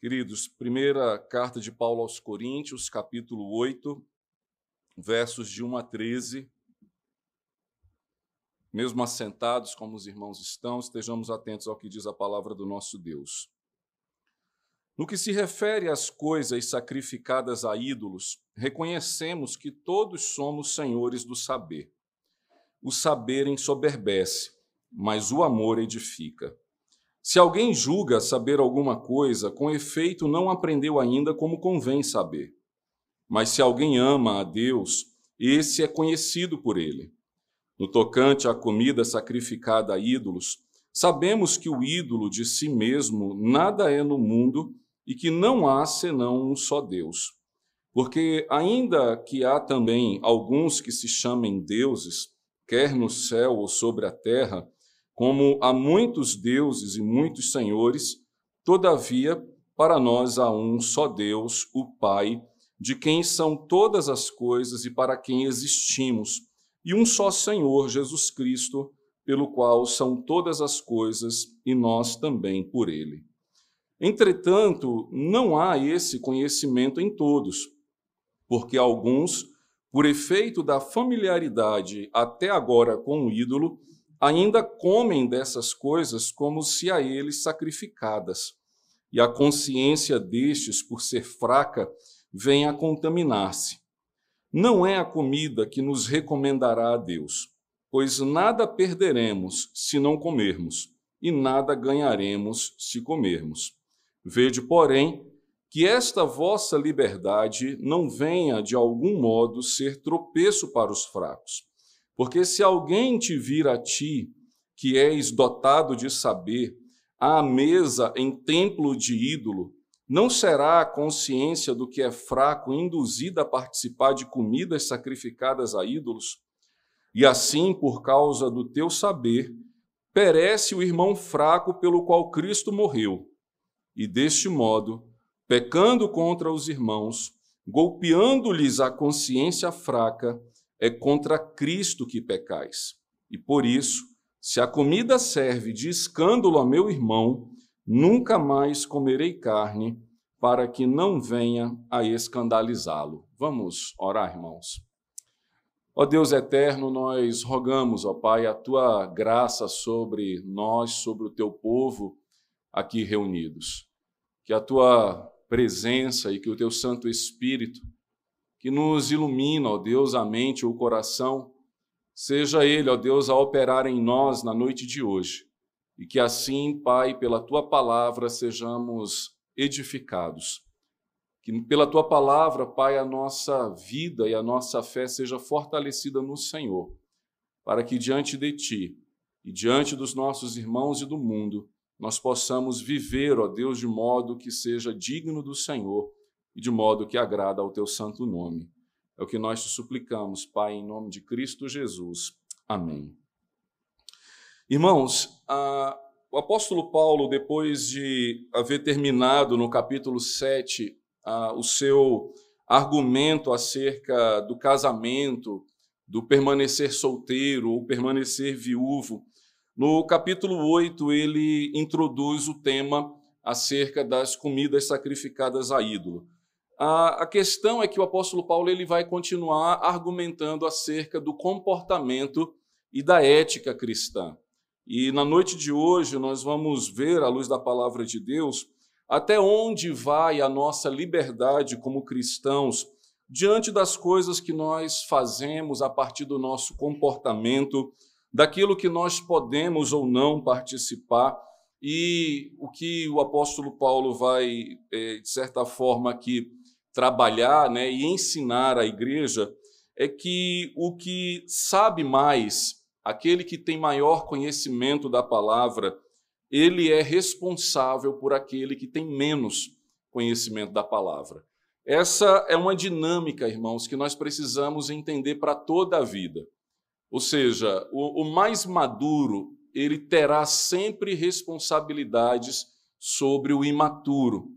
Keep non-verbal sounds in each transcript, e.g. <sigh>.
Queridos, primeira carta de Paulo aos Coríntios, capítulo 8, versos de 1 a 13. Mesmo assentados como os irmãos estão, estejamos atentos ao que diz a palavra do nosso Deus. No que se refere às coisas sacrificadas a ídolos, reconhecemos que todos somos senhores do saber. O saber ensoberbece, mas o amor edifica. Se alguém julga saber alguma coisa, com efeito não aprendeu ainda como convém saber. Mas se alguém ama a Deus, esse é conhecido por ele. No tocante à comida sacrificada a ídolos, sabemos que o ídolo de si mesmo nada é no mundo e que não há senão um só Deus. Porque, ainda que há também alguns que se chamem deuses, quer no céu ou sobre a terra, como há muitos deuses e muitos senhores, todavia, para nós há um só Deus, o Pai, de quem são todas as coisas e para quem existimos, e um só Senhor, Jesus Cristo, pelo qual são todas as coisas e nós também por ele. Entretanto, não há esse conhecimento em todos, porque alguns, por efeito da familiaridade até agora com o ídolo, ainda comem dessas coisas como se a eles sacrificadas, e a consciência destes, por ser fraca, vem a contaminar-se. Não é a comida que nos recomendará a Deus, pois nada perderemos se não comermos, e nada ganharemos se comermos. Vede, porém, que esta vossa liberdade não venha de algum modo ser tropeço para os fracos porque se alguém te vir a ti, que és dotado de saber, à mesa em templo de ídolo, não será a consciência do que é fraco induzida a participar de comidas sacrificadas a ídolos? E assim, por causa do teu saber, perece o irmão fraco pelo qual Cristo morreu. E deste modo, pecando contra os irmãos, golpeando-lhes a consciência fraca, é contra Cristo que pecais. E por isso, se a comida serve de escândalo a meu irmão, nunca mais comerei carne, para que não venha a escandalizá-lo. Vamos orar, irmãos. Ó Deus eterno, nós rogamos, ó Pai, a tua graça sobre nós, sobre o teu povo aqui reunidos. Que a tua presença e que o teu Santo Espírito que nos ilumina, ó Deus, a mente, o coração, seja Ele, ó Deus, a operar em nós na noite de hoje. E que assim, Pai, pela tua palavra, sejamos edificados. Que pela tua palavra, Pai, a nossa vida e a nossa fé seja fortalecida no Senhor, para que diante de ti e diante dos nossos irmãos e do mundo, nós possamos viver, ó Deus, de modo que seja digno do Senhor e de modo que agrada ao teu santo nome. É o que nós te suplicamos, Pai, em nome de Cristo Jesus. Amém. Irmãos, a, o apóstolo Paulo, depois de haver terminado no capítulo 7 a, o seu argumento acerca do casamento, do permanecer solteiro ou permanecer viúvo, no capítulo 8 ele introduz o tema acerca das comidas sacrificadas a ídolo. A, questão é que o apóstolo Paulo ele vai continuar argumentando acerca do comportamento e da ética cristã. E na noite de hoje nós vamos ver, à luz da palavra de Deus, até onde vai a nossa liberdade como cristãos diante das coisas que nós fazemos a partir do nosso comportamento, daquilo que nós podemos ou não participar. E o que o apóstolo Paulo vai, eh, de certa forma, aqui trabalhar né, e ensinar a igreja é que o que sabe mais, aquele que tem maior conhecimento da palavra, ele é responsável por aquele que tem menos conhecimento da palavra. Essa é uma dinâmica, irmãos, que nós precisamos entender para toda a vida. Ou seja, o, o mais maduro, ele terá sempre responsabilidades sobre o imaturo.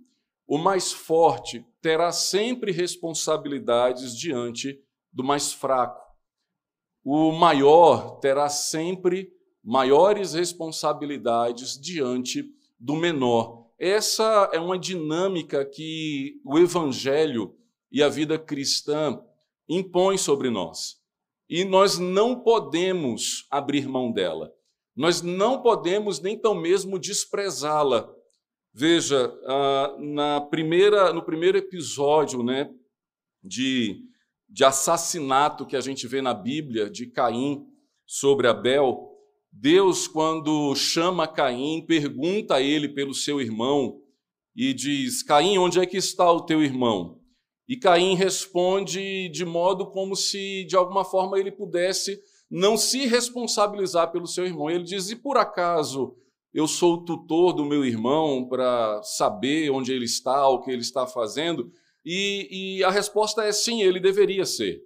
O mais forte terá sempre responsabilidades diante do mais fraco. O maior terá sempre maiores responsabilidades diante do menor. essa é uma dinâmica que o Evangelho e a vida cristã impõe sobre nós. E nós não podemos abrir mão dela. Nós não podemos nem tão mesmo desprezá-la. Veja, ah, na primeira, no primeiro episódio né, de, de assassinato que a gente vê na Bíblia, de Caim sobre Abel, Deus, quando chama Caim, pergunta a ele pelo seu irmão e diz: Caim, onde é que está o teu irmão? E Caim responde de modo como se, de alguma forma, ele pudesse não se responsabilizar pelo seu irmão. Ele diz: E por acaso eu sou o tutor do meu irmão para saber onde ele está, o que ele está fazendo? E, e a resposta é sim, ele deveria ser.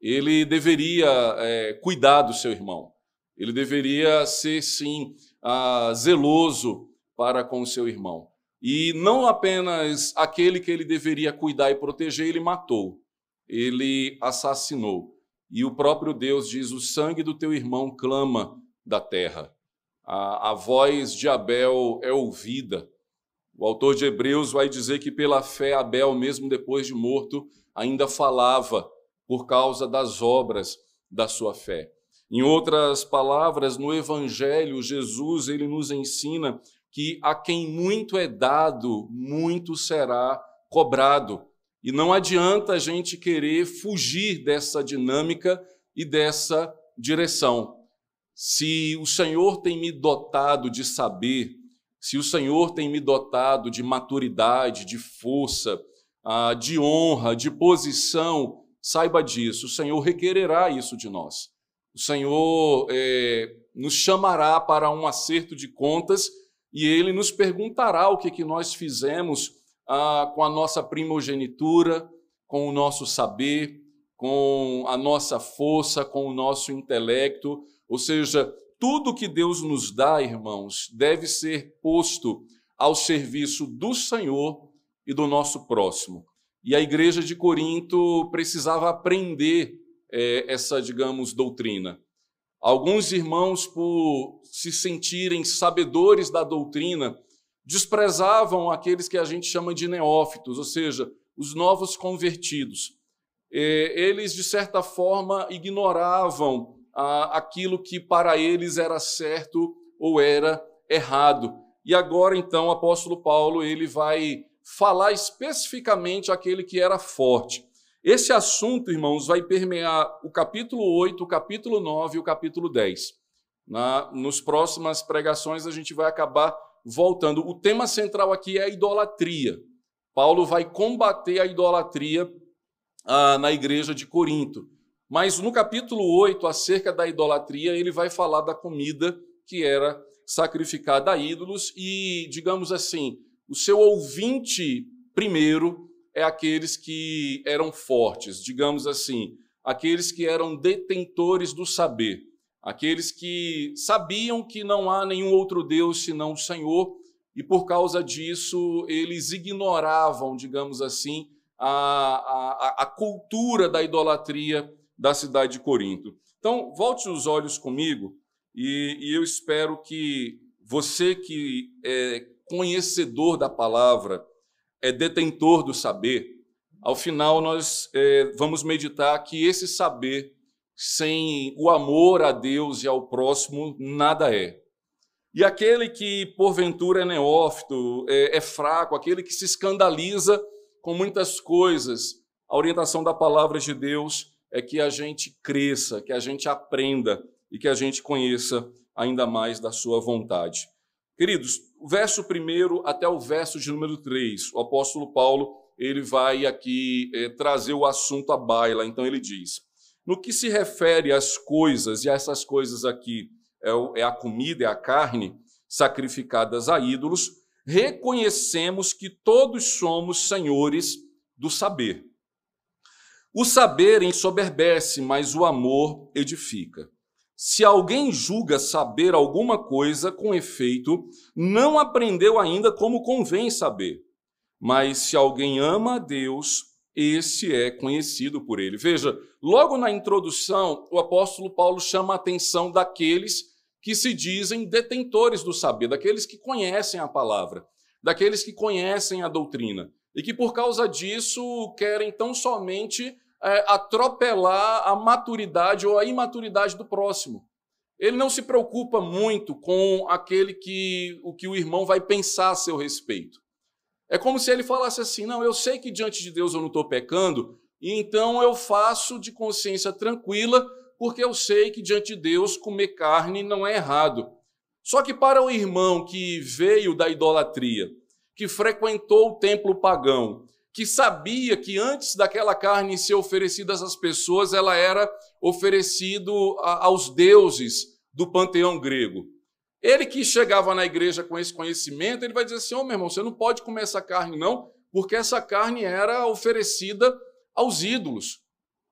Ele deveria é, cuidar do seu irmão. Ele deveria ser, sim, ah, zeloso para com o seu irmão. E não apenas aquele que ele deveria cuidar e proteger, ele matou, ele assassinou. E o próprio Deus diz: O sangue do teu irmão clama da terra. A, a voz de Abel é ouvida. O autor de Hebreus vai dizer que pela fé Abel, mesmo depois de morto, ainda falava por causa das obras da sua fé. Em outras palavras, no Evangelho, Jesus ele nos ensina que a quem muito é dado, muito será cobrado. E não adianta a gente querer fugir dessa dinâmica e dessa direção. Se o Senhor tem me dotado de saber, se o Senhor tem me dotado de maturidade, de força, ah, de honra, de posição, saiba disso, o Senhor requererá isso de nós. O Senhor é, nos chamará para um acerto de contas e Ele nos perguntará o que, que nós fizemos ah, com a nossa primogenitura, com o nosso saber, com a nossa força, com o nosso intelecto. Ou seja, tudo que Deus nos dá, irmãos, deve ser posto ao serviço do Senhor e do nosso próximo. E a igreja de Corinto precisava aprender é, essa, digamos, doutrina. Alguns irmãos, por se sentirem sabedores da doutrina, desprezavam aqueles que a gente chama de neófitos, ou seja, os novos convertidos. É, eles, de certa forma, ignoravam aquilo que para eles era certo ou era errado. E agora, então, o apóstolo Paulo ele vai falar especificamente aquele que era forte. Esse assunto, irmãos, vai permear o capítulo 8, o capítulo 9 e o capítulo 10. Na, nos próximas pregações a gente vai acabar voltando. O tema central aqui é a idolatria. Paulo vai combater a idolatria ah, na igreja de Corinto. Mas no capítulo 8, acerca da idolatria, ele vai falar da comida que era sacrificada a ídolos e, digamos assim, o seu ouvinte primeiro é aqueles que eram fortes, digamos assim, aqueles que eram detentores do saber, aqueles que sabiam que não há nenhum outro Deus senão o Senhor, e por causa disso eles ignoravam, digamos assim, a, a, a cultura da idolatria da cidade de Corinto. Então, volte os olhos comigo e, e eu espero que você que é conhecedor da palavra, é detentor do saber, ao final nós é, vamos meditar que esse saber, sem o amor a Deus e ao próximo, nada é. E aquele que, porventura, é neófito, é, é fraco, aquele que se escandaliza com muitas coisas, a orientação da palavra de Deus é que a gente cresça, que a gente aprenda e que a gente conheça ainda mais da sua vontade. Queridos, o verso primeiro até o verso de número 3, o apóstolo Paulo ele vai aqui é, trazer o assunto à baila. Então ele diz: no que se refere às coisas, e essas coisas aqui é, é a comida, é a carne sacrificadas a ídolos, reconhecemos que todos somos senhores do saber. O saber ensoberbece, mas o amor edifica. Se alguém julga saber alguma coisa, com efeito, não aprendeu ainda como convém saber. Mas se alguém ama a Deus, esse é conhecido por ele. Veja, logo na introdução, o apóstolo Paulo chama a atenção daqueles que se dizem detentores do saber, daqueles que conhecem a palavra, daqueles que conhecem a doutrina e que, por causa disso, querem tão somente é, atropelar a maturidade ou a imaturidade do próximo. Ele não se preocupa muito com aquele que o que o irmão vai pensar a seu respeito. É como se ele falasse assim: não, eu sei que diante de Deus eu não estou pecando, e então eu faço de consciência tranquila, porque eu sei que diante de Deus comer carne não é errado. Só que para o irmão que veio da idolatria, que frequentou o templo pagão, que sabia que antes daquela carne ser oferecida às pessoas, ela era oferecida aos deuses do panteão grego. Ele que chegava na igreja com esse conhecimento, ele vai dizer assim: Ô oh, meu irmão, você não pode comer essa carne, não, porque essa carne era oferecida aos ídolos.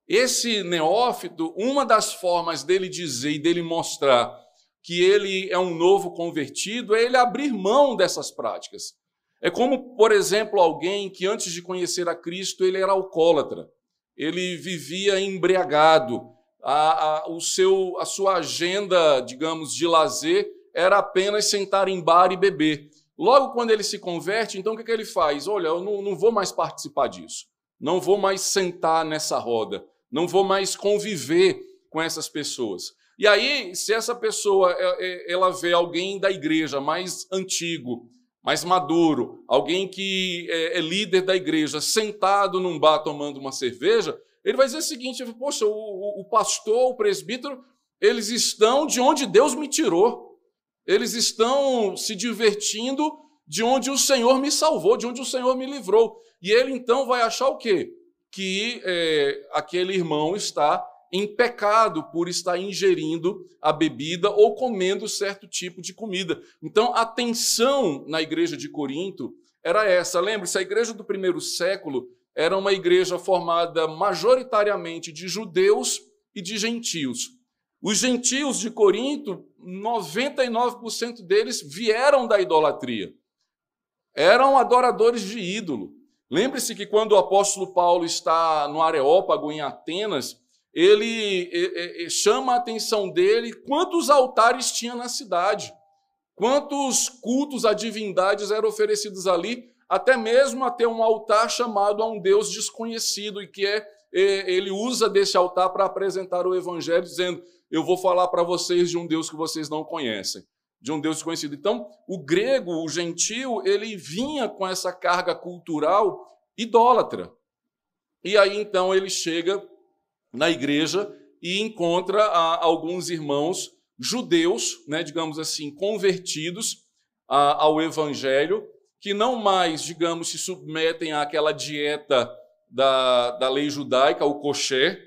Esse neófito, uma das formas dele dizer e dele mostrar que ele é um novo convertido é ele abrir mão dessas práticas. É como, por exemplo, alguém que antes de conhecer a Cristo ele era alcoólatra, ele vivia embriagado, a, a, o seu, a sua agenda, digamos, de lazer era apenas sentar em bar e beber. Logo, quando ele se converte, então o que, que ele faz? Olha, eu não, não vou mais participar disso, não vou mais sentar nessa roda, não vou mais conviver com essas pessoas. E aí, se essa pessoa é, é, ela vê alguém da igreja mais antigo, mais maduro, alguém que é, é, líder da igreja, sentado num bar tomando uma cerveja, ele vai dizer o seguinte: poxa, o, o pastor, o presbítero, eles estão de onde Deus me tirou, eles estão se divertindo de onde o Senhor me salvou, de onde o Senhor me livrou. E ele então vai achar o quê? Que é, aquele irmão está em pecado por estar ingerindo a bebida ou comendo certo tipo de comida. Então, a tensão na igreja de Corinto era essa. Lembre-se, a igreja do primeiro século era uma igreja formada majoritariamente de judeus e de gentios. Os gentios de Corinto, 99% deles vieram da idolatria. Eram adoradores de ídolo. Lembre-se que quando o apóstolo Paulo está no Areópago, em Atenas, ele chama a atenção dele quantos altares tinha na cidade, quantos cultos a divindades eram oferecidos ali, até mesmo até um altar chamado a um Deus desconhecido e que é ele usa desse altar para apresentar o evangelho dizendo: "Eu vou falar para vocês de um Deus que vocês não conhecem" de um Deus desconhecido. Então, o grego, o gentil, ele vinha com essa carga cultural idólatra. E aí então ele chega na igreja e encontra alguns irmãos judeus, né, digamos assim, convertidos ah, ao evangelho, que não mais, digamos, se submetem àquela dieta da, da lei judaica, o kosher,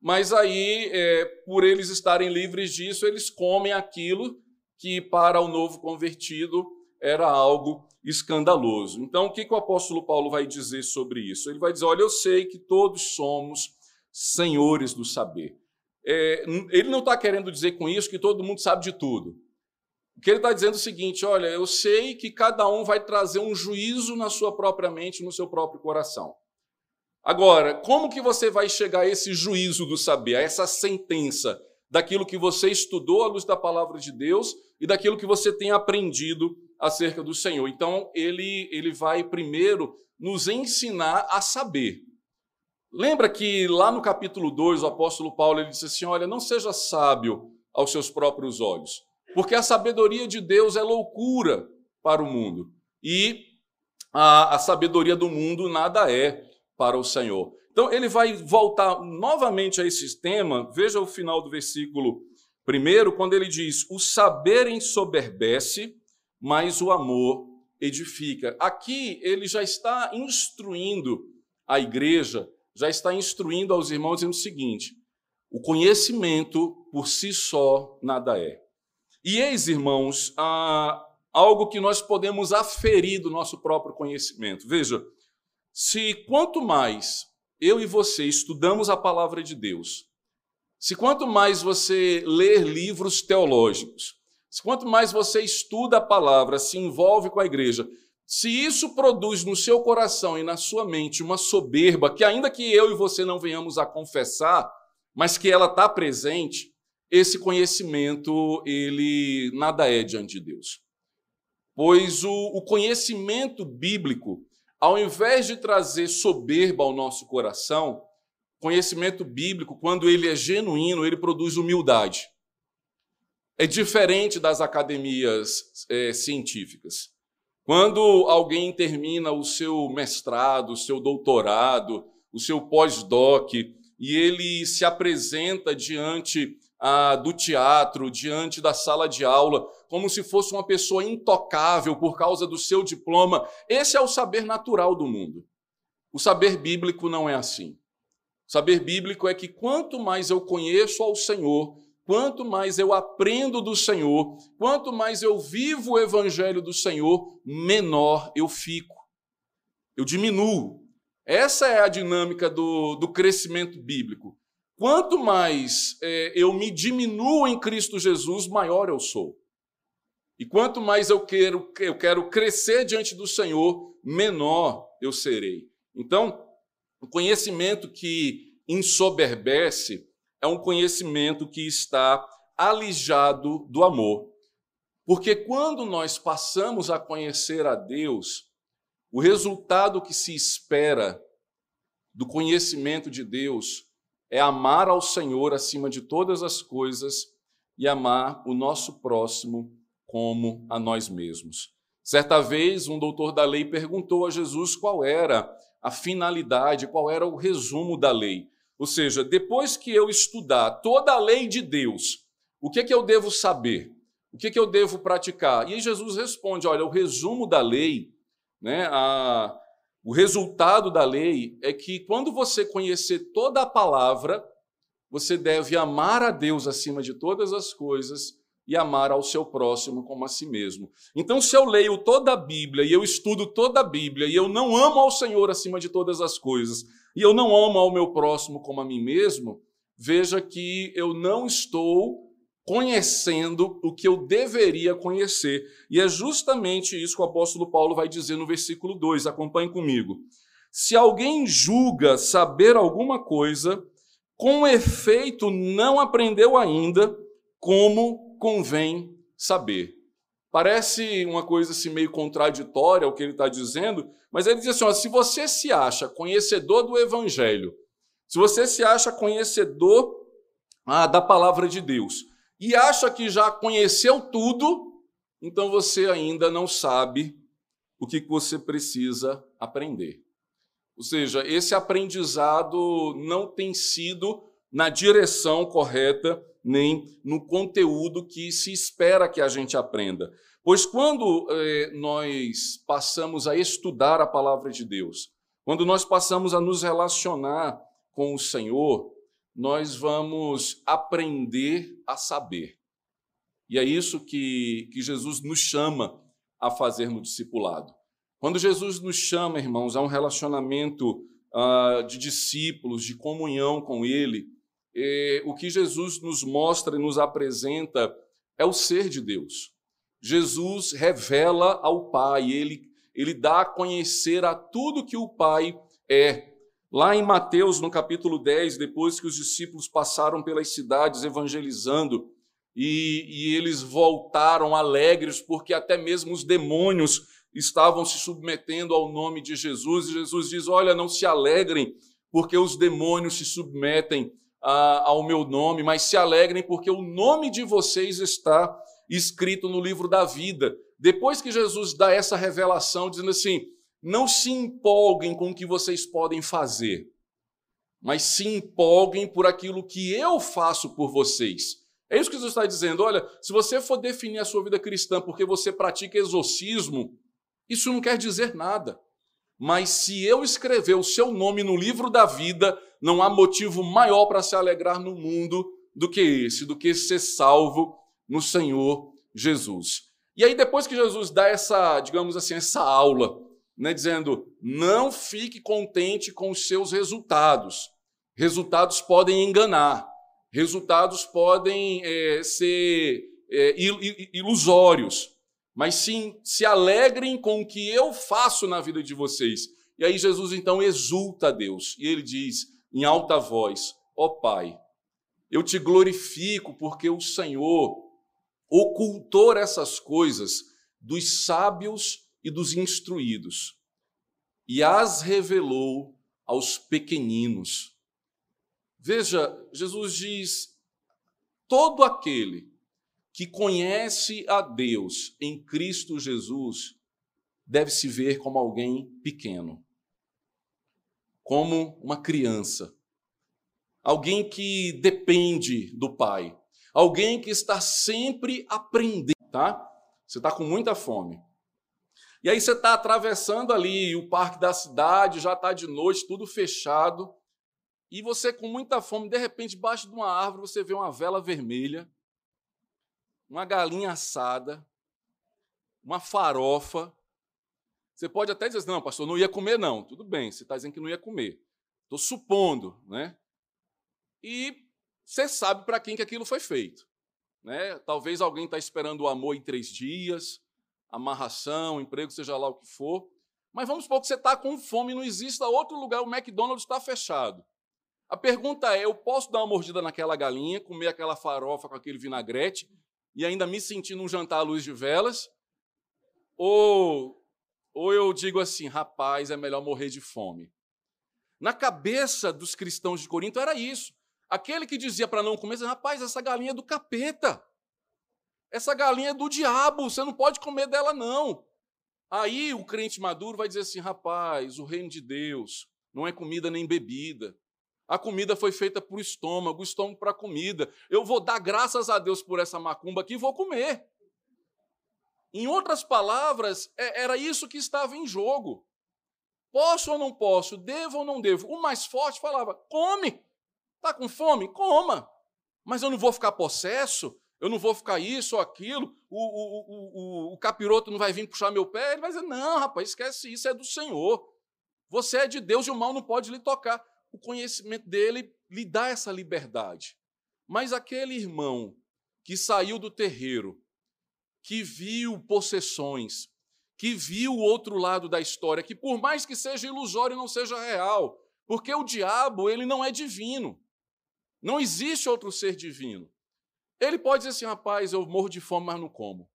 mas aí, é, por eles estarem livres disso, eles comem aquilo que para o novo convertido era algo escandaloso. Então, o que, que o apóstolo Paulo vai dizer sobre isso? Ele vai dizer: olha, eu sei que todos somos senhores do saber. É, ele não está querendo dizer com isso que todo mundo sabe de tudo. O que ele está dizendo é o seguinte: olha, eu sei que cada um vai trazer um juízo na sua própria mente, no seu próprio coração. Agora, como que você vai chegar a esse juízo do saber, a essa sentença daquilo que você estudou à luz da palavra de Deus e daquilo que você tem aprendido acerca do Senhor? Então, ele, ele vai primeiro nos ensinar a saber. Lembra que lá no capítulo 2, o apóstolo Paulo ele disse assim: Olha, não seja sábio aos seus próprios olhos, porque a sabedoria de Deus é loucura para o mundo, e a, a sabedoria do mundo nada é para o Senhor. Então, ele vai voltar novamente a esse tema, veja o final do versículo primeiro, quando ele diz: O saber ensoberbece, mas o amor edifica. Aqui ele já está instruindo a igreja já está instruindo aos irmãos dizendo o seguinte: o conhecimento por si só nada é. E eis, irmãos, algo que nós podemos aferir do nosso próprio conhecimento. Veja, se quanto mais eu e você estudamos a palavra de Deus, se quanto mais você ler livros teológicos, se quanto mais você estuda a palavra, se envolve com a igreja, se isso produz no seu coração e na sua mente uma soberba, que ainda que eu e você não venhamos a confessar, mas que ela está presente, esse conhecimento, ele nada é diante de Deus. pois o, o conhecimento bíblico, ao invés de trazer soberba ao nosso coração, conhecimento bíblico, quando ele é genuíno, ele produz humildade. É diferente das academias é, científicas. Quando alguém termina o seu mestrado, o seu doutorado, o seu pós-doc, e ele se apresenta diante ah, do teatro, diante da sala de aula, como se fosse uma pessoa intocável por causa do seu diploma. Esse é o saber natural do mundo. O saber bíblico não é assim. O saber bíblico é que quanto mais eu conheço ao Senhor, quanto mais eu aprendo do Senhor, quanto mais eu vivo o evangelho do Senhor, menor eu fico. Eu diminuo. Essa é a dinâmica do, do crescimento bíblico. Quanto mais é, eu me diminuo em Cristo Jesus, maior eu sou. E quanto mais eu quero, eu quero crescer diante do Senhor, menor eu serei. Então, o conhecimento que ensoberbece é um conhecimento que está alijado do amor. Porque quando nós passamos a conhecer a Deus, o resultado que se espera do conhecimento de Deus é amar ao Senhor acima de todas as coisas e amar o nosso próximo como a nós mesmos. Certa vez, um doutor da lei perguntou a Jesus qual era a finalidade, qual era o resumo da lei. Ou seja, depois que eu estudar toda a lei de Deus, o que, é que eu devo saber? O que, é que eu devo praticar? E Jesus responde: olha, o resumo da lei, né, a, o resultado da lei é que quando você conhecer toda a palavra, você deve amar a Deus acima de todas as coisas e amar ao seu próximo como a si mesmo. Então, se eu leio toda a Bíblia e eu estudo toda a Bíblia e eu não amo ao Senhor acima de todas as coisas e eu não amo ao meu próximo como a mim mesmo, veja que eu não estou conhecendo o que eu deveria conhecer. E é justamente isso que o apóstolo Paulo vai dizer no versículo 2. Acompanhe comigo. Se alguém julga saber alguma coisa, com efeito não aprendeu ainda como convém saber. Parece uma coisa assim meio contraditória o que ele está dizendo, mas ele diz assim: ó, se você se acha conhecedor do evangelho, se você se acha conhecedor ah, da palavra de Deus, e acha que já conheceu tudo, então você ainda não sabe o que você precisa aprender. Ou seja, esse aprendizado não tem sido na direção correta, nem no conteúdo que se espera que a gente aprenda. Pois quando eh, nós passamos a estudar a palavra de Deus, quando nós passamos a nos relacionar com o Senhor, nós vamos aprender a saber. E é isso que, que Jesus nos chama a fazer no discipulado. Quando Jesus nos chama, irmãos, a um relacionamento uh, de discípulos, de comunhão com Ele, eh, o que Jesus nos mostra e nos apresenta é o ser de Deus. Jesus revela ao Pai, ele, ele dá a conhecer a tudo que o Pai é. Lá em Mateus, no capítulo 10, depois que os discípulos passaram pelas cidades evangelizando, e, e, eles voltaram alegres, porque até mesmo os demônios estavam se submetendo ao nome de Jesus, e Jesus diz: Olha, não se alegrem, porque os demônios se submetem ao meu nome, mas se alegrem, porque o nome de vocês está escrito no livro da vida. Depois que Jesus dá essa revelação, dizendo assim: não se empolguem com o que vocês podem fazer, mas se empolguem por aquilo que eu faço por vocês. É isso que Jesus está dizendo. Olha, se você for definir a sua vida cristã porque você pratica exorcismo, isso não quer dizer nada. Mas se eu escrever o seu nome no livro da vida, não há motivo maior para se alegrar no mundo do que esse, do que ser salvo no Senhor Jesus. E aí, depois que Jesus dá essa, digamos assim, essa aula né, dizendo: não fique contente com os seus resultados. Resultados podem enganar, resultados podem é, ser é, ilusórios, mas sim se alegrem com o que eu faço na vida de vocês. E aí Jesus então exulta a Deus e ele diz em alta voz: Ó oh, Pai, eu te glorifico porque o Senhor ocultou essas coisas dos sábios e dos instruídos, e as revelou aos pequeninos. Veja, Jesus diz: todo aquele que conhece a Deus em Cristo Jesus deve se ver como alguém pequeno, como uma criança, alguém que depende do Pai, alguém que está sempre aprendendo, tá? Você está com muita fome. E aí você está atravessando ali o parque da cidade, já está de noite, tudo fechado, e você com muita fome, de repente, debaixo de uma árvore, você vê uma vela vermelha, uma galinha assada, uma farofa, você pode até dizer assim, não, pastor, não ia comer, não. Tudo bem, você está dizendo que não ia comer. Estou supondo, né? E você sabe para quem que aquilo foi feito. Né? Talvez alguém está esperando o amor em três dias, amarração, emprego, seja lá o que for. Mas vamos supor que você está com fome não existe outro lugar, o McDonald's está fechado. A pergunta é: eu posso dar uma mordida naquela galinha, comer aquela farofa com aquele vinagrete e ainda me sentir num jantar à luz de velas? Ou ou eu digo assim, rapaz, é melhor morrer de fome. Na cabeça dos cristãos de Corinto era isso. Aquele que dizia para não comer, rapaz, essa galinha é do capeta. Essa galinha é do diabo, você não pode comer dela, não. Aí o crente maduro vai dizer assim: rapaz, o reino de Deus não é comida nem bebida. A comida foi feita para o estômago, o estômago para a comida. Eu vou dar graças a Deus por essa macumba aqui e vou comer. Em outras palavras, é, era isso que estava em jogo. Posso ou não posso? Devo ou não devo? O mais forte falava: come. Está com fome? Coma. Mas eu não vou ficar possesso, eu não vou ficar isso ou aquilo, o, o, o, o, capiroto não vai vir puxar meu pé. Ele vai dizer: não, rapaz, esquece isso, é do Senhor. Você é de Deus e o mal não pode lhe tocar. O conhecimento dele lhe dá essa liberdade. Mas aquele irmão que saiu do terreiro que viu possessões, que viu o outro lado da história, que por mais que seja ilusório, não seja real, porque o diabo, ele não é divino. Não existe outro ser divino. Ele pode dizer assim, rapaz, eu morro de fome, mas não como.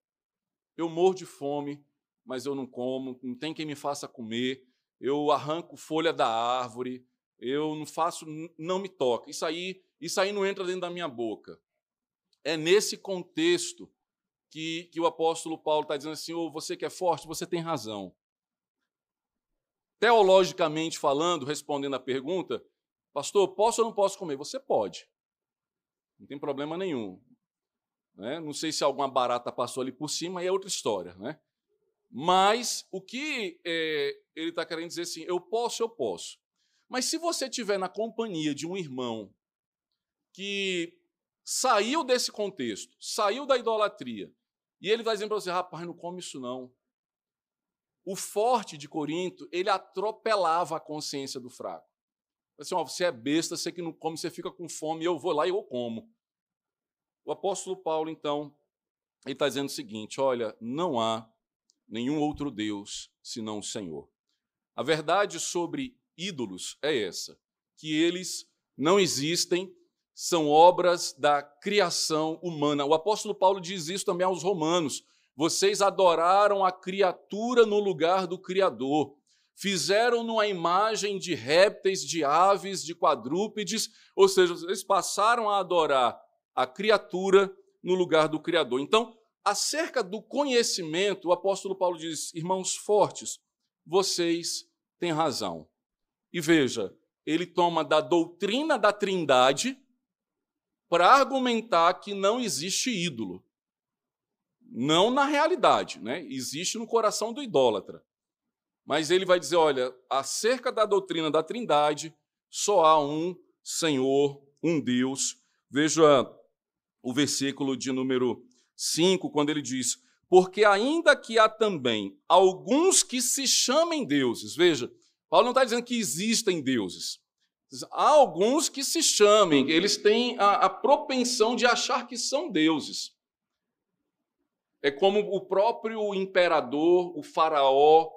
Eu morro de fome, mas eu não como, não tem quem me faça comer. Eu arranco folha da árvore, eu não faço, não me toca. Isso aí, isso aí não entra dentro da minha boca. É nesse contexto que, que o apóstolo Paulo está dizendo assim: oh, você que é forte, você tem razão. Teologicamente falando, respondendo à pergunta, pastor, posso ou não posso comer? Você pode. Não tem problema nenhum. Né? Não sei se alguma barata passou ali por cima, aí é outra história. Né? Mas o que é, ele está querendo dizer assim, eu posso, eu posso. Mas se você estiver na companhia de um irmão que saiu desse contexto, saiu da idolatria, e ele vai dizendo para você, rapaz, não come isso não. O forte de Corinto, ele atropelava a consciência do fraco. Assim, ó, você é besta, você que não come, você fica com fome, eu vou lá e eu como. O apóstolo Paulo, então, ele está dizendo o seguinte: olha, não há nenhum outro Deus senão o Senhor. A verdade sobre ídolos é essa, que eles não existem são obras da criação humana. O apóstolo Paulo diz isso também aos romanos. Vocês adoraram a criatura no lugar do Criador. Fizeram-no a imagem de répteis, de aves, de quadrúpedes, ou seja, eles passaram a adorar a criatura no lugar do Criador. Então, acerca do conhecimento, o apóstolo Paulo diz: irmãos fortes, vocês têm razão. E veja, ele toma da doutrina da Trindade, para argumentar que não existe ídolo. Não na realidade, né? existe no coração do idólatra. Mas ele vai dizer: olha, acerca da doutrina da Trindade, só há um Senhor, um Deus. Veja o versículo de número 5, quando ele diz: Porque ainda que há também alguns que se chamem deuses, veja, Paulo não está dizendo que existem deuses. Há alguns que se chamem, eles têm a, a propensão de achar que são deuses. É como o próprio imperador, o faraó,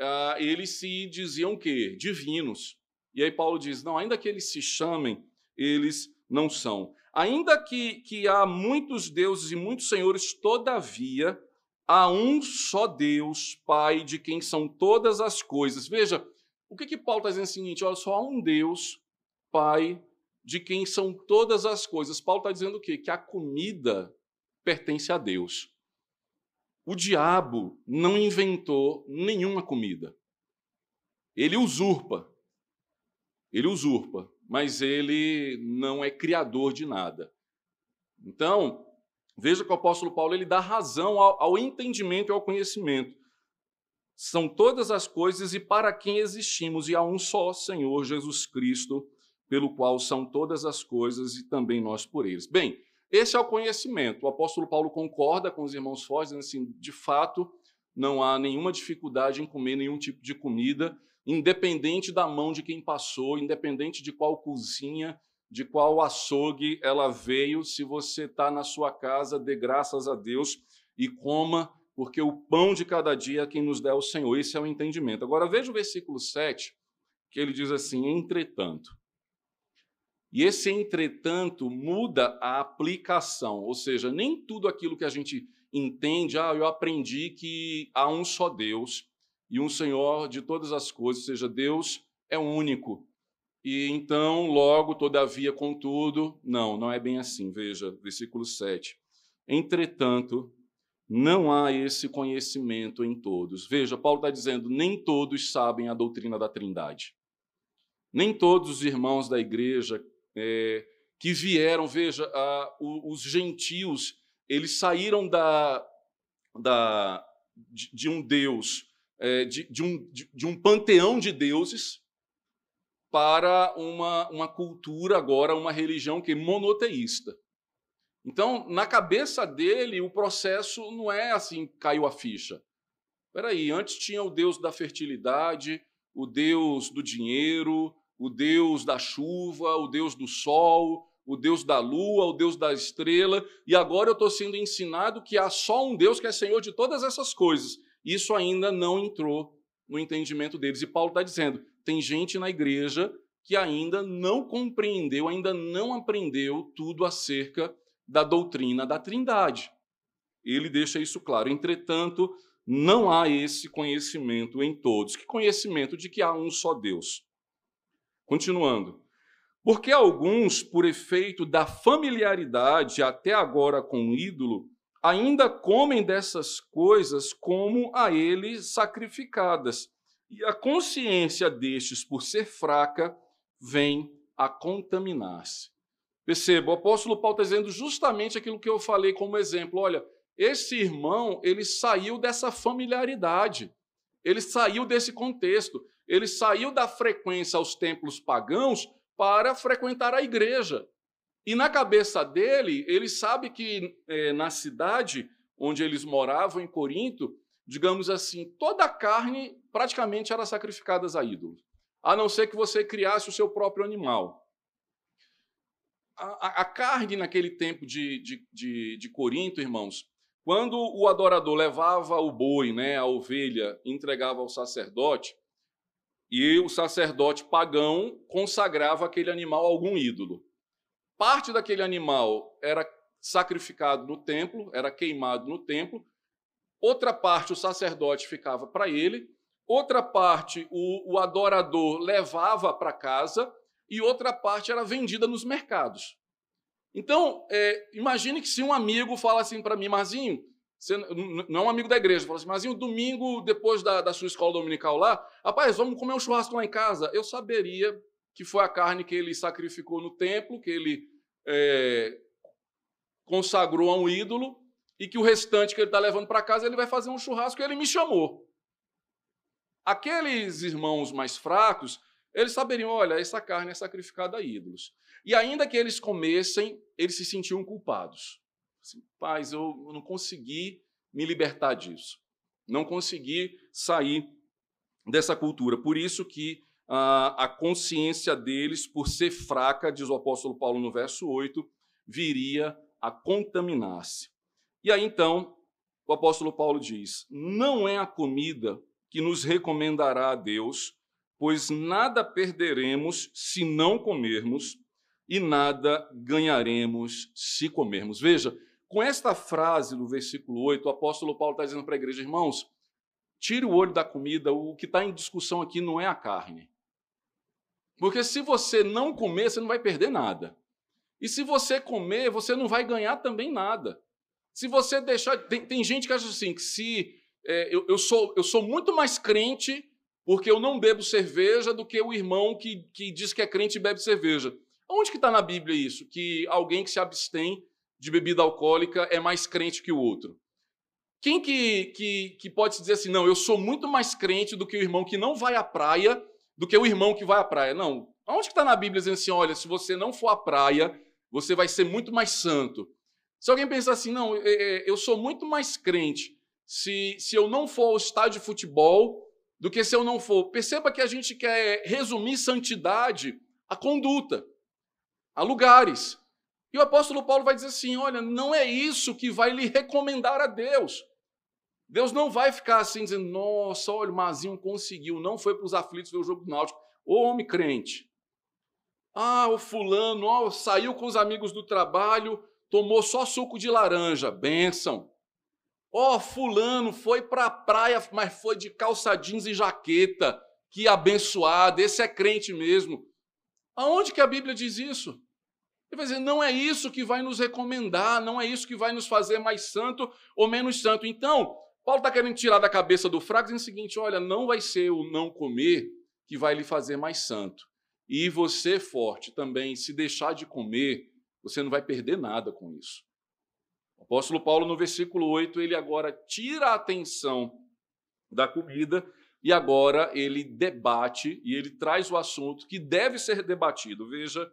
uh, eles se diziam que divinos. E aí Paulo diz: não, ainda que eles se chamem, eles não são. Ainda que, que há muitos deuses e muitos senhores, todavia, há um só Deus, Pai, de quem são todas as coisas. Veja, o que, que Paulo está dizendo é o seguinte: olha só, há um Deus, Pai, de quem são todas as coisas. Paulo está dizendo o quê? Que a comida pertence a Deus. O diabo não inventou nenhuma comida. Ele usurpa. Ele usurpa, mas ele não é criador de nada. Então, veja que o apóstolo Paulo ele dá razão ao, ao entendimento e ao conhecimento. São todas as coisas e para quem existimos, e há um só Senhor Jesus Cristo, pelo qual são todas as coisas e também nós por eles. Bem, esse é o conhecimento. O apóstolo Paulo concorda com os irmãos fortes, dizendo assim: de fato, não há nenhuma dificuldade em comer nenhum tipo de comida, independente da mão de quem passou, independente de qual cozinha, de qual açougue ela veio. Se você está na sua casa, dê graças a Deus e coma, porque o pão de cada dia é quem nos dá o Senhor. Esse é o entendimento. Agora veja o versículo 7, que ele diz assim: entretanto. E esse entretanto muda a aplicação, ou seja, nem tudo aquilo que a gente entende, ah, eu aprendi que há um só Deus e um Senhor de todas as coisas, ou seja, Deus é único. E então, logo, todavia, contudo, não, não é bem assim. Veja, versículo 7. Entretanto, não há esse conhecimento em todos. Veja, Paulo está dizendo: nem todos sabem a doutrina da Trindade. Nem todos os irmãos da igreja é, que vieram, veja, a, os gentios, eles saíram da, da, de, de um Deus, é, de, de, um, de, de um panteão de deuses, para uma, uma cultura agora, uma religião que é monoteísta. Então, na cabeça dele, o processo não é assim, caiu a ficha. Espera aí, antes tinha o Deus da fertilidade, o Deus do dinheiro, o Deus da chuva, o Deus do sol, o Deus da lua, o Deus da estrela, e agora eu estou sendo ensinado que há só um Deus que é Senhor de todas essas coisas. Isso ainda não entrou no entendimento deles. E Paulo está dizendo: tem gente na igreja que ainda não compreendeu, ainda não aprendeu tudo acerca da doutrina da Trindade. Ele deixa isso claro. Entretanto, não há esse conhecimento em todos. Que conhecimento de que há um só Deus? Continuando. Porque alguns, por efeito da familiaridade até agora com o ídolo, ainda comem dessas coisas como a ele sacrificadas. E a consciência destes, por ser fraca, vem a contaminar-se. Perceba, o apóstolo Paulo está dizendo justamente aquilo que eu falei como exemplo. Olha, esse irmão, ele saiu dessa familiaridade, ele saiu desse contexto ele saiu da frequência aos templos pagãos para frequentar a igreja. E na cabeça dele, ele sabe que é, na cidade onde eles moravam, em Corinto, digamos assim, toda a carne praticamente era sacrificada a ídolos, a não ser que você criasse o seu próprio animal. A, a, carne naquele tempo de, de, de, de Corinto, irmãos, quando o adorador levava o boi, né, a ovelha, entregava ao sacerdote, e o sacerdote pagão consagrava aquele animal a algum ídolo. Parte daquele animal era sacrificado no templo, era queimado no templo, outra parte o sacerdote ficava para ele, outra parte o, o adorador levava para casa e outra parte era vendida nos mercados. Então, é, imagine que se um amigo fala assim para mim, Marzinho, você não é um amigo da igreja. Fala assim, mas o domingo, depois da, da sua escola dominical lá, rapaz, vamos comer um churrasco lá em casa. Eu saberia que foi a carne que ele sacrificou no templo, que ele é, consagrou a um ídolo, e que o restante que ele está levando para casa, ele vai fazer um churrasco e ele me chamou. Aqueles irmãos mais fracos, eles saberiam, olha, essa carne é sacrificada a ídolos. E ainda que eles comessem, eles se sentiam culpados. Assim, Paz, eu não consegui me libertar disso. Não consegui sair dessa cultura. Por isso que a, a consciência deles, por ser fraca, diz o apóstolo Paulo no verso 8, viria a contaminar-se. E aí então, o apóstolo Paulo diz: Não é a comida que nos recomendará a Deus, pois nada perderemos se não comermos, e nada ganharemos se comermos. Veja, com esta frase do versículo 8, o apóstolo Paulo está dizendo para a igreja, irmãos, tire o olho da comida, o que está em discussão aqui não é a carne. Porque se você não comer, você não vai perder nada. E se você comer, você não vai ganhar também nada. Se você deixar. Tem, tem gente que acha assim, que se. É, eu, eu, sou, eu sou muito mais crente porque eu não bebo cerveja do que o irmão que, que diz que é crente e bebe cerveja. Onde que está na Bíblia isso? Que alguém que se abstém de bebida alcoólica é mais crente que o outro. Quem que, que, que pode se dizer assim, não, eu sou muito mais crente do que o irmão que não vai à praia, do que o irmão que vai à praia? Não. Onde que está na Bíblia dizendo assim, olha, se você não for à praia, você vai ser muito mais santo? Se alguém pensar assim, não, é, é, eu sou muito mais crente se, se eu não for ao estádio de futebol do que se eu não for. Perceba que a gente quer resumir santidade a conduta, a lugares. E o apóstolo Paulo vai dizer assim: olha, não é isso que vai lhe recomendar a Deus. Deus não vai ficar assim dizendo, nossa, olha, o Mazinho conseguiu, não foi para os aflitos ver o jogo do Náutico. Ô homem crente. Ah, o fulano ó, saiu com os amigos do trabalho, tomou só suco de laranja, bênção. Ó, oh, fulano foi para a praia, mas foi de calça jeans e jaqueta. Que abençoado, esse é crente mesmo. Aonde que a Bíblia diz isso? Ele vai dizer, não é isso que vai nos recomendar, não é isso que vai nos fazer mais santo ou menos santo. Então, Paulo está querendo tirar da cabeça do fraco dizendo o seguinte: olha, não vai ser o não comer que vai lhe fazer mais santo. E você, forte, também, se deixar de comer, você não vai perder nada com isso. O apóstolo Paulo, no versículo 8, ele agora tira a atenção da comida e agora ele debate e ele traz o assunto que deve ser debatido. Veja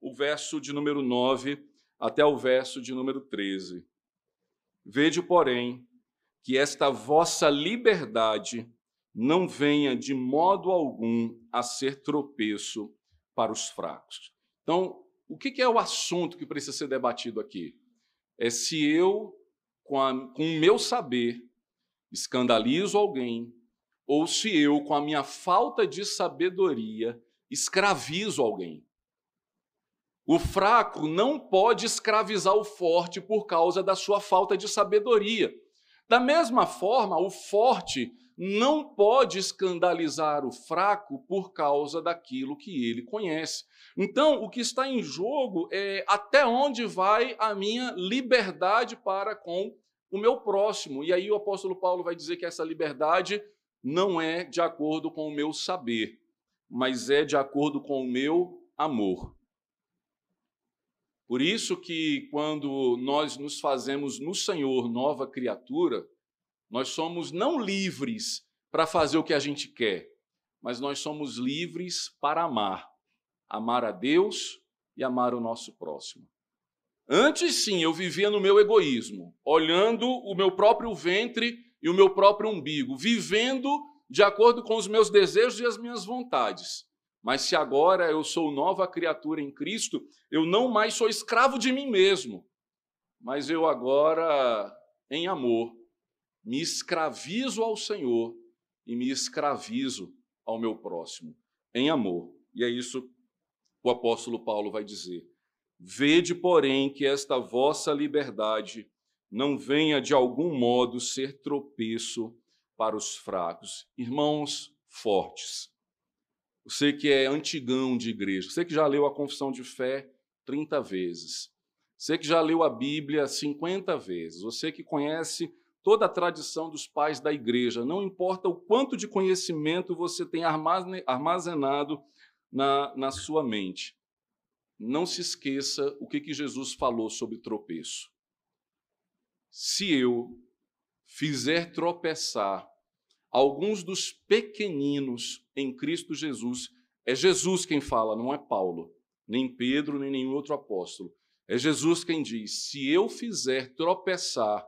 o verso de número 9 até o verso de número 13. Vede, porém, que esta vossa liberdade não venha de modo algum a ser tropeço para os fracos. Então, o que é o assunto que precisa ser debatido aqui? É se eu, com, a, com o meu saber, escandalizo alguém, ou se eu, com a minha falta de sabedoria, escravizo alguém. O fraco não pode escravizar o forte por causa da sua falta de sabedoria. Da mesma forma, o forte não pode escandalizar o fraco por causa daquilo que ele conhece. Então, o que está em jogo é até onde vai a minha liberdade para com o meu próximo. E aí o apóstolo Paulo vai dizer que essa liberdade não é de acordo com o meu saber, mas é de acordo com o meu amor. Por isso que quando nós nos fazemos no Senhor nova criatura, nós somos não livres para fazer o que a gente quer, mas nós somos livres para amar. Amar a Deus e amar o nosso próximo. Antes sim, eu vivia no meu egoísmo, olhando o meu próprio ventre e o meu próprio umbigo, vivendo de acordo com os meus desejos e as minhas vontades. Mas se agora eu sou nova criatura em Cristo, eu não mais sou escravo de mim mesmo, mas eu agora, em amor, me escravizo ao Senhor e me escravizo ao meu próximo, em amor. E é isso que o apóstolo Paulo vai dizer. Vede, porém, que esta vossa liberdade não venha de algum modo ser tropeço para os fracos. Irmãos fortes, você que é antigão de igreja, você que já leu a confissão de fé 30 vezes, você que já leu a Bíblia 50 vezes, você que conhece toda a tradição dos pais da igreja, não importa o quanto de conhecimento você tem armazenado na, na sua mente, não se esqueça o que, que Jesus falou sobre tropeço. Se eu fizer tropeçar alguns dos pequeninos em Cristo Jesus. É Jesus quem fala, não é Paulo, nem Pedro, nem nenhum outro apóstolo. É Jesus quem diz: se eu fizer tropeçar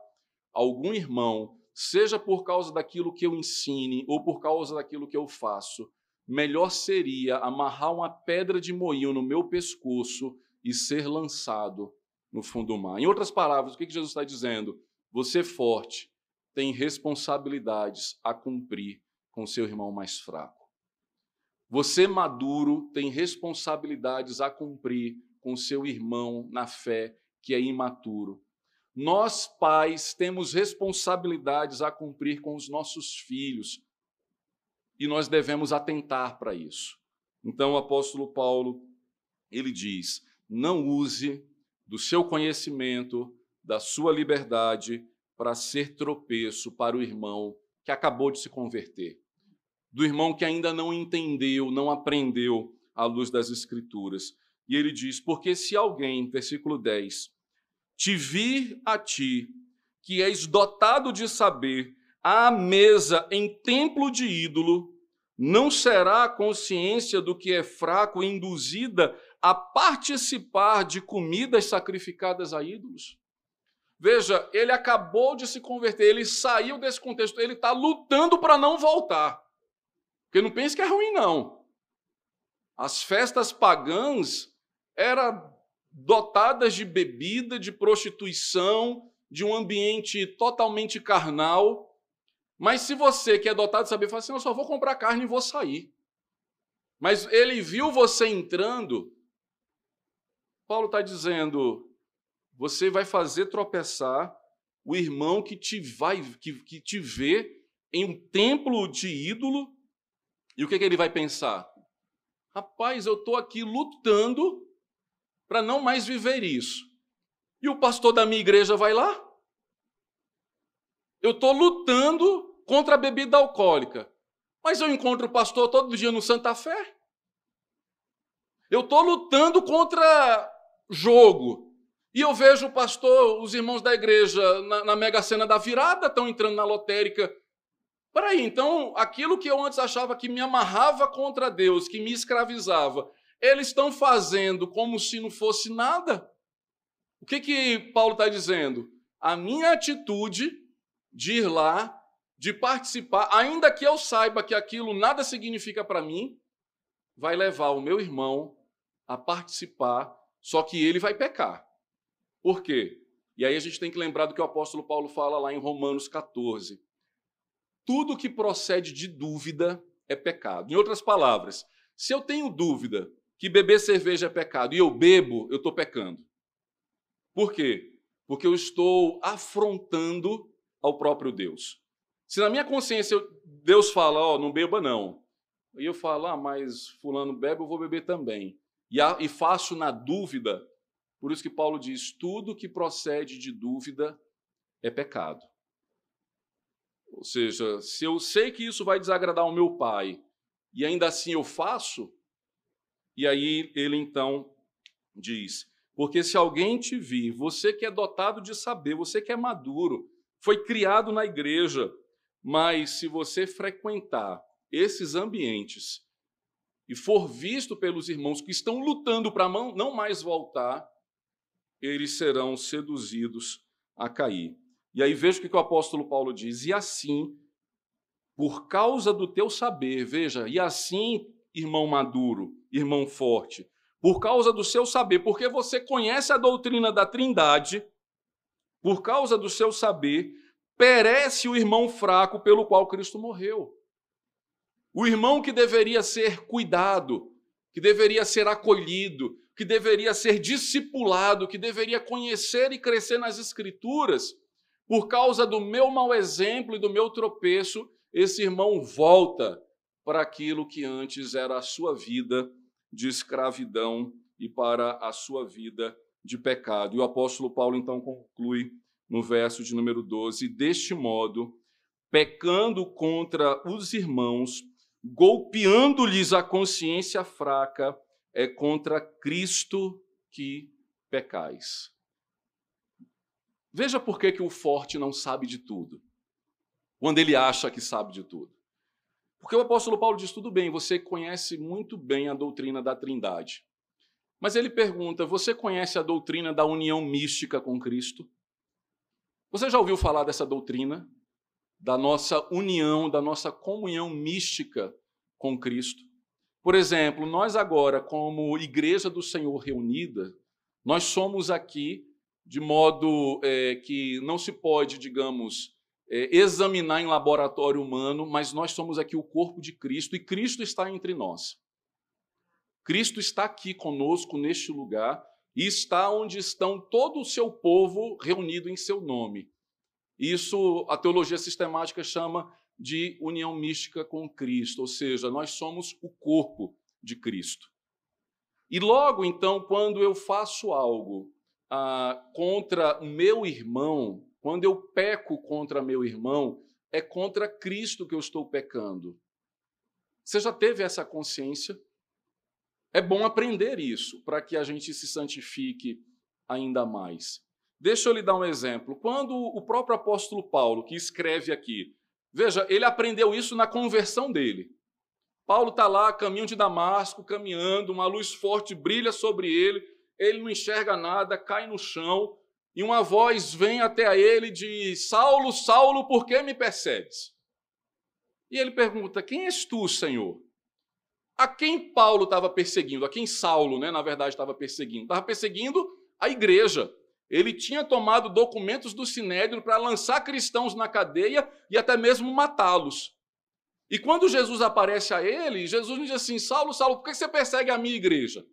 algum irmão, seja por causa daquilo que eu ensine ou por causa daquilo que eu faço, melhor seria amarrar uma pedra de moinho no meu pescoço e ser lançado no fundo do mar. Em outras palavras, o que Jesus está dizendo? Você forte, tem responsabilidades a cumprir com seu irmão mais fraco. Você maduro tem responsabilidades a cumprir com seu irmão na fé que é imaturo. Nós, pais, temos responsabilidades a cumprir com os nossos filhos e nós devemos atentar para isso. Então, o apóstolo Paulo, ele diz: não use do seu conhecimento, da sua liberdade, para ser tropeço para o irmão que acabou de se converter, do irmão que ainda não entendeu, não aprendeu à luz das Escrituras. E ele diz: Porque se alguém, versículo 10, te vir a ti, que és dotado de saber, à mesa em templo de ídolo, não será a consciência do que é fraco induzida a participar de comidas sacrificadas a ídolos? Veja, ele acabou de se converter, ele saiu desse contexto, ele está lutando para não voltar. Porque não pense que é ruim, não. As festas pagãs eram dotadas de bebida, de prostituição, de um ambiente totalmente carnal. Mas se você que é dotado de saber, fala assim, eu só vou comprar carne e vou sair. Mas ele viu você entrando, Paulo está dizendo, você vai fazer tropeçar o irmão que te vai, que, que te vê em um templo de ídolo, e o que, que ele vai pensar? Rapaz, eu estou aqui lutando para não mais viver isso. E o pastor da minha igreja vai lá? Eu estou lutando contra a bebida alcoólica, mas eu encontro o pastor todo dia no Santa Fé. Eu estou lutando contra jogo, e eu vejo o pastor, os irmãos da igreja, na, na mega cena da virada, estão entrando na lotérica. Peraí, então aquilo que eu antes achava que me amarrava contra Deus, que me escravizava, eles estão fazendo como se não fosse nada? O que, que Paulo está dizendo? A minha atitude de ir lá, de participar, ainda que eu saiba que aquilo nada significa para mim, vai levar o meu irmão a participar, só que ele vai pecar. Por quê? E aí a gente tem que lembrar do que o apóstolo Paulo fala lá em Romanos 14. Tudo que procede de dúvida é pecado. Em outras palavras, se eu tenho dúvida que beber cerveja é pecado e eu bebo, eu estou pecando. Por quê? Porque eu estou afrontando ao próprio Deus. Se na minha consciência Deus fala, ó, oh, não beba não, e eu falo, ah, mas fulano bebe, eu vou beber também, e, e faço na dúvida, por isso que Paulo diz: tudo que procede de dúvida é pecado. Ou seja, se eu sei que isso vai desagradar o meu pai e ainda assim eu faço, e aí ele então diz: porque se alguém te vir, você que é dotado de saber, você que é maduro, foi criado na igreja, mas se você frequentar esses ambientes e for visto pelos irmãos que estão lutando para não mais voltar, eles serão seduzidos a cair. E aí veja o que o apóstolo Paulo diz: e assim, por causa do teu saber, veja, e assim, irmão maduro, irmão forte, por causa do seu saber, porque você conhece a doutrina da Trindade, por causa do seu saber, perece o irmão fraco pelo qual Cristo morreu. O irmão que deveria ser cuidado, que deveria ser acolhido, que deveria ser discipulado, que deveria conhecer e crescer nas Escrituras, por causa do meu mau exemplo e do meu tropeço, esse irmão volta para aquilo que antes era a sua vida de escravidão e para a sua vida de pecado. E o apóstolo Paulo então conclui no verso de número 12: deste modo, pecando contra os irmãos, golpeando-lhes a consciência fraca, é contra Cristo que pecais. Veja por que, que o forte não sabe de tudo, quando ele acha que sabe de tudo. Porque o apóstolo Paulo diz: tudo bem, você conhece muito bem a doutrina da Trindade. Mas ele pergunta: você conhece a doutrina da união mística com Cristo? Você já ouviu falar dessa doutrina? Da nossa união, da nossa comunhão mística com Cristo? Por exemplo, nós agora, como Igreja do Senhor reunida, nós somos aqui de modo é, que não se pode, digamos, é, examinar em laboratório humano, mas nós somos aqui o corpo de Cristo e Cristo está entre nós. Cristo está aqui conosco neste lugar, e está onde estão todo o seu povo reunido em seu nome. Isso a teologia sistemática chama de união mística com Cristo, ou seja, nós somos o corpo de Cristo. E logo então, quando eu faço algo ah, contra o meu irmão, quando eu peco contra meu irmão, é contra Cristo que eu estou pecando. Você já teve essa consciência? É bom aprender isso para que a gente se santifique ainda mais. Deixa eu lhe dar um exemplo. Quando o próprio apóstolo Paulo, que escreve aqui, veja, ele aprendeu isso na conversão dele. Paulo está lá, caminho de Damasco, caminhando, uma luz forte brilha sobre ele, ele não enxerga nada, cai no chão, e uma voz vem até a ele e diz: Saulo, Saulo, por que me persegues? E ele pergunta: Quem és tu, Senhor? A quem Paulo estava perseguindo? A quem Saulo, né, na verdade, estava perseguindo? Estava perseguindo a igreja. Ele tinha tomado documentos do Sinédrio para lançar cristãos na cadeia e até mesmo matá-los. E quando Jesus aparece a ele, Jesus diz assim: Saulo, Saulo, por que você persegue a minha igreja?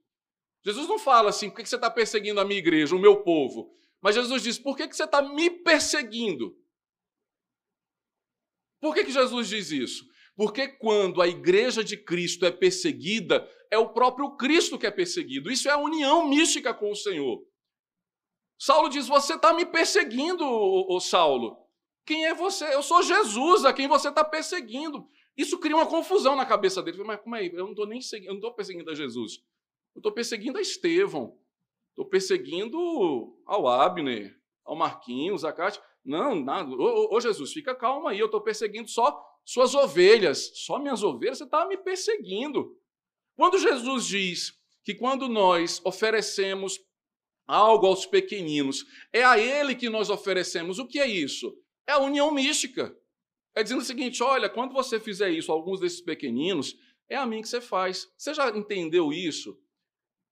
Jesus não fala assim, por que você está perseguindo a minha igreja, o meu povo? Mas Jesus diz: por que você está me perseguindo? Por que, que Jesus diz isso? Porque quando a igreja de Cristo é perseguida, é o próprio Cristo que é perseguido. Isso é a união mística com o Senhor. Saulo diz: Você está me perseguindo, ô, Saulo. Quem é você? Eu sou Jesus, a quem você está perseguindo. Isso cria uma confusão na cabeça dele. Mas como é? Eu não estou nem eu não estou perseguindo a Jesus. Eu estou perseguindo a Estevão. Estou perseguindo ao Abner, ao Marquinhos, a Cátia. Não, nada. Ô, ô, Jesus, fica calmo aí. Eu estou perseguindo só suas ovelhas. Só minhas ovelhas? Você está me perseguindo. Quando Jesus diz que quando nós oferecemos algo aos pequeninos, é a Ele que nós oferecemos, o que é isso? É a união mística. É dizendo o seguinte: olha, quando você fizer isso, alguns desses pequeninos, é a mim que você faz. Você já entendeu isso?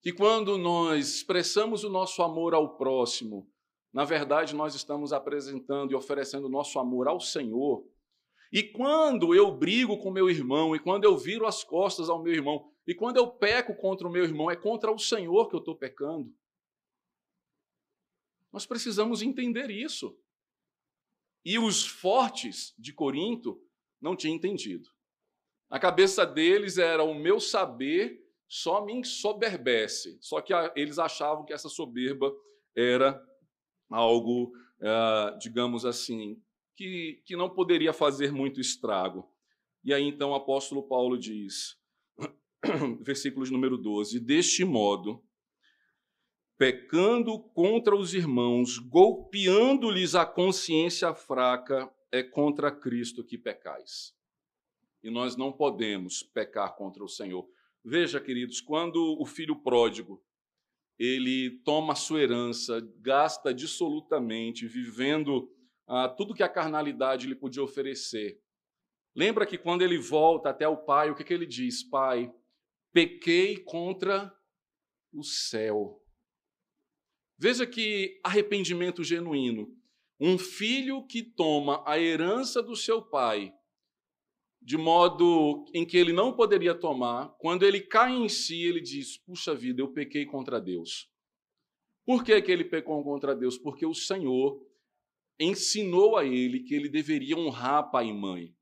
Que quando nós expressamos o nosso amor ao próximo, na verdade nós estamos apresentando e oferecendo o nosso amor ao Senhor. E quando eu brigo com meu irmão, e quando eu viro as costas ao meu irmão, e quando eu peco contra o meu irmão, é contra o Senhor que eu estou pecando. Nós precisamos entender isso. E os fortes de Corinto não tinham entendido. A cabeça deles era o meu saber só me ensoberbece. Só que eles achavam que essa soberba era algo, eh, digamos assim, que, que não poderia fazer muito estrago. E aí então o apóstolo Paulo diz, <clears throat> versículos número 12: Deste modo, pecando contra os irmãos, golpeando-lhes a consciência fraca, é contra Cristo que pecais. E nós não podemos pecar contra o Senhor. Veja, queridos, quando o filho pródigo ele toma sua herança, gasta dissolutamente, vivendo ah, tudo que a carnalidade lhe podia oferecer. Lembra que quando ele volta até o pai, o que, que ele diz? Pai, pequei contra o céu. Veja que arrependimento genuíno. Um filho que toma a herança do seu pai de modo em que ele não poderia tomar, quando ele cai em si, ele diz: Puxa vida, eu pequei contra Deus. Por que, que ele pecou contra Deus? Porque o Senhor ensinou a ele que ele deveria honrar pai e mãe.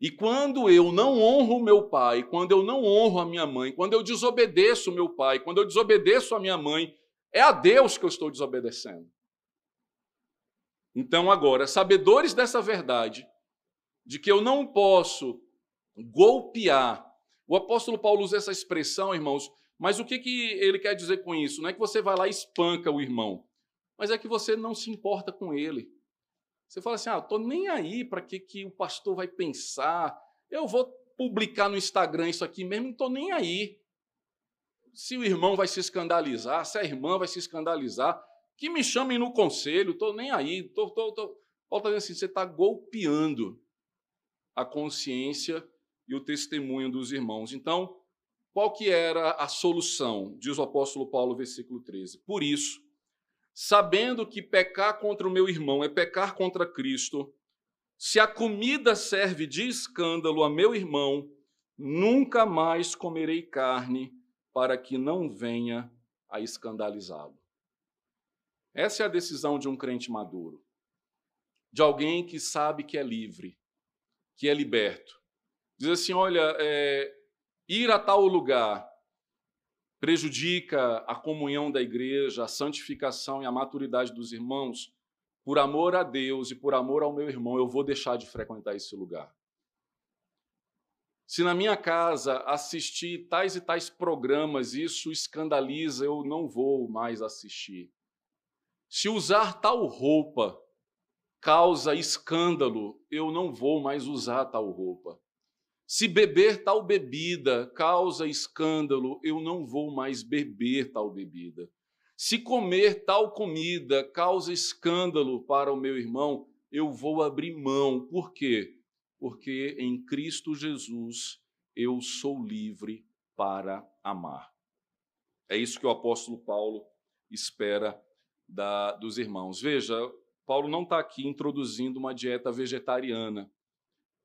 E quando eu não honro meu pai, quando eu não honro a minha mãe, quando eu desobedeço meu pai, quando eu desobedeço a minha mãe, é a Deus que eu estou desobedecendo. Então, agora, sabedores dessa verdade, de que eu não posso golpear. O apóstolo Paulo usa essa expressão, irmãos, mas o que, que ele quer dizer com isso? Não é que você vai lá e espanca o irmão, mas é que você não se importa com ele. Você fala assim: ah, estou nem aí para que, que o pastor vai pensar, eu vou publicar no Instagram isso aqui mesmo, não estou nem aí. Se o irmão vai se escandalizar, se a irmã vai se escandalizar, que me chamem no conselho, estou nem aí. Tô, tô, tô. Paulo está dizendo assim: você está golpeando a consciência e o testemunho dos irmãos. Então, qual que era a solução? Diz o apóstolo Paulo, versículo 13. Por isso, sabendo que pecar contra o meu irmão é pecar contra Cristo, se a comida serve de escândalo a meu irmão, nunca mais comerei carne, para que não venha a escandalizá-lo. Essa é a decisão de um crente maduro, de alguém que sabe que é livre, que é liberto. Diz assim: olha, é, ir a tal lugar prejudica a comunhão da igreja, a santificação e a maturidade dos irmãos. Por amor a Deus e por amor ao meu irmão, eu vou deixar de frequentar esse lugar. Se na minha casa assistir tais e tais programas, isso escandaliza, eu não vou mais assistir. Se usar tal roupa causa escândalo, eu não vou mais usar tal roupa. Se beber tal bebida causa escândalo, eu não vou mais beber tal bebida. Se comer tal comida causa escândalo para o meu irmão, eu vou abrir mão. Por quê? Porque em Cristo Jesus eu sou livre para amar. É isso que o apóstolo Paulo espera da, dos irmãos. Veja, Paulo não está aqui introduzindo uma dieta vegetariana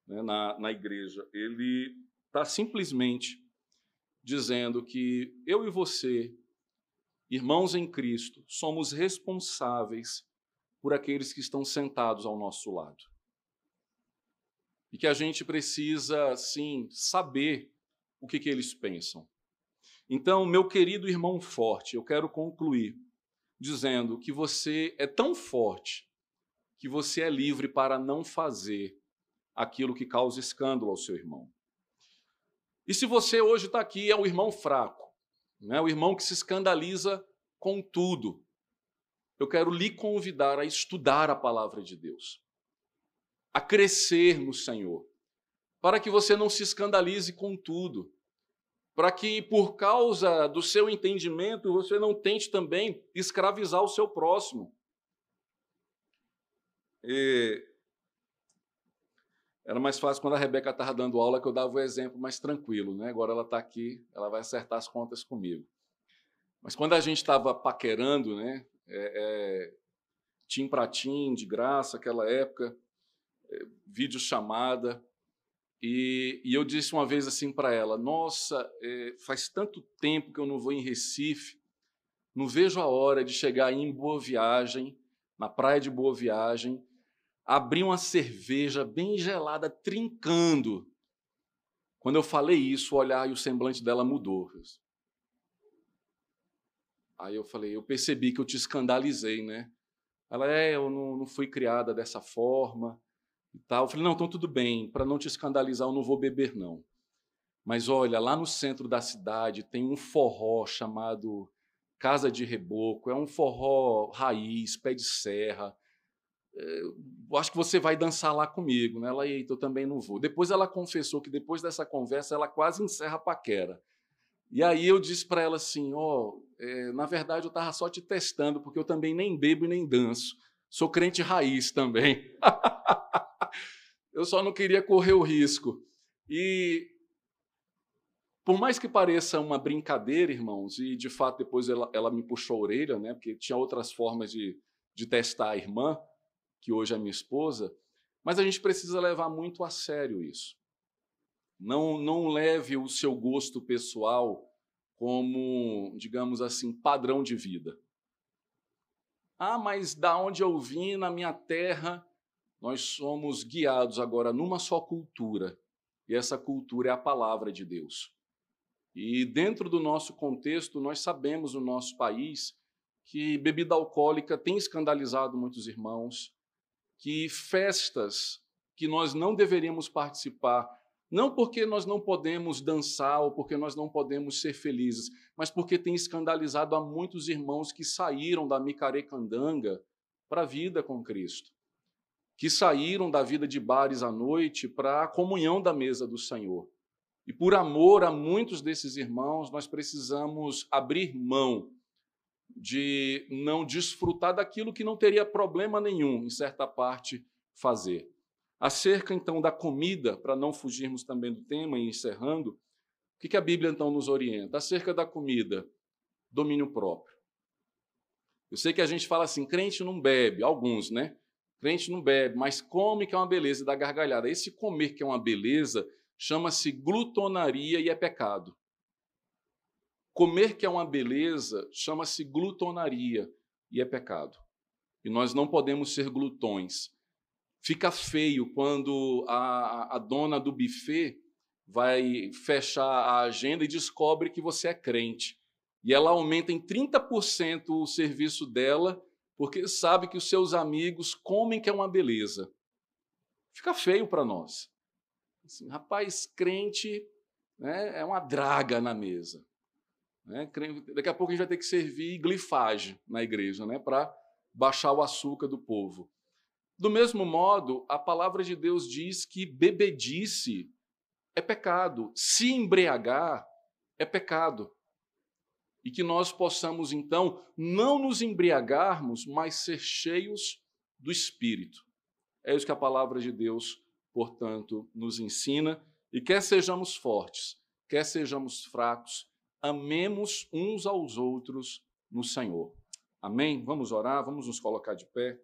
né, na, na igreja. Ele está simplesmente dizendo que eu e você, irmãos em Cristo, somos responsáveis por aqueles que estão sentados ao nosso lado. E que a gente precisa, sim, saber o que, que eles pensam. Então, meu querido irmão forte, eu quero concluir dizendo que você é tão forte que você é livre para não fazer aquilo que causa escândalo ao seu irmão. E se você hoje está aqui, é o irmão fraco, né? o irmão que se escandaliza com tudo, eu quero lhe convidar a estudar a palavra de Deus, a crescer no Senhor, para que você não se escandalize com tudo, para que por causa do seu entendimento você não tente também escravizar o seu próximo. E era mais fácil quando a Rebeca estava dando aula que eu dava o exemplo mais tranquilo, né? Agora ela está aqui, ela vai acertar as contas comigo. Mas quando a gente estava paquerando, né? É, é, tim para tim, de graça, aquela época, é, vídeo chamada, e, e, eu disse uma vez assim para ela: Nossa, é, faz tanto tempo que eu não vou em Recife, não vejo a hora de chegar em Boa Viagem, na praia de Boa Viagem, abrir uma cerveja bem gelada, trincando. Quando eu falei isso, o olhar e o semblante dela mudou. Aí eu falei: Eu percebi que eu te escandalizei, né? Ela é, eu não, não fui criada dessa forma e tal. Eu falei, não, então tudo bem, para não te escandalizar, eu não vou beber, não. Mas olha, lá no centro da cidade tem um forró chamado Casa de Reboco, é um forró raiz, pé de serra. Acho que você vai dançar lá comigo, né? Ela, eita, eu também não vou. Depois ela confessou que depois dessa conversa ela quase encerra a paquera. E aí eu disse para ela assim, ó, oh, é, na verdade eu estava só te testando, porque eu também nem bebo e nem danço. Sou crente raiz também. <laughs> eu só não queria correr o risco. E por mais que pareça uma brincadeira, irmãos, e de fato depois ela, ela me puxou a orelha, né, porque tinha outras formas de, de testar a irmã, que hoje é minha esposa, mas a gente precisa levar muito a sério isso. Não, não leve o seu gosto pessoal como, digamos assim, padrão de vida. Ah, mas da onde eu vim, na minha terra, nós somos guiados agora numa só cultura, e essa cultura é a palavra de Deus. E dentro do nosso contexto, nós sabemos no nosso país que bebida alcoólica tem escandalizado muitos irmãos, que festas que nós não deveríamos participar, não porque nós não podemos dançar ou porque nós não podemos ser felizes, mas porque tem escandalizado a muitos irmãos que saíram da micarecandanga para a vida com Cristo que saíram da vida de bares à noite para a comunhão da mesa do Senhor. E por amor a muitos desses irmãos, nós precisamos abrir mão de não desfrutar daquilo que não teria problema nenhum, em certa parte, fazer. Acerca então da comida, para não fugirmos também do tema e encerrando, o que a Bíblia então nos orienta? Acerca da comida, domínio próprio. Eu sei que a gente fala assim, crente não bebe, alguns, né? Crente não bebe, mas come que é uma beleza, dá gargalhada. Esse comer que é uma beleza chama-se glutonaria e é pecado. Comer que é uma beleza chama-se glutonaria e é pecado. E nós não podemos ser glutões. Fica feio quando a, a dona do buffet vai fechar a agenda e descobre que você é crente. E ela aumenta em 30% o serviço dela, porque sabe que os seus amigos comem que é uma beleza. Fica feio para nós. Assim, rapaz, crente né, é uma draga na mesa. Né? Daqui a pouco a gente vai ter que servir glifagem na igreja né, para baixar o açúcar do povo. Do mesmo modo, a palavra de Deus diz que bebedice é pecado, se embriagar é pecado. E que nós possamos, então, não nos embriagarmos, mas ser cheios do Espírito. É isso que a palavra de Deus, portanto, nos ensina. E quer sejamos fortes, quer sejamos fracos, amemos uns aos outros no Senhor. Amém? Vamos orar, vamos nos colocar de pé.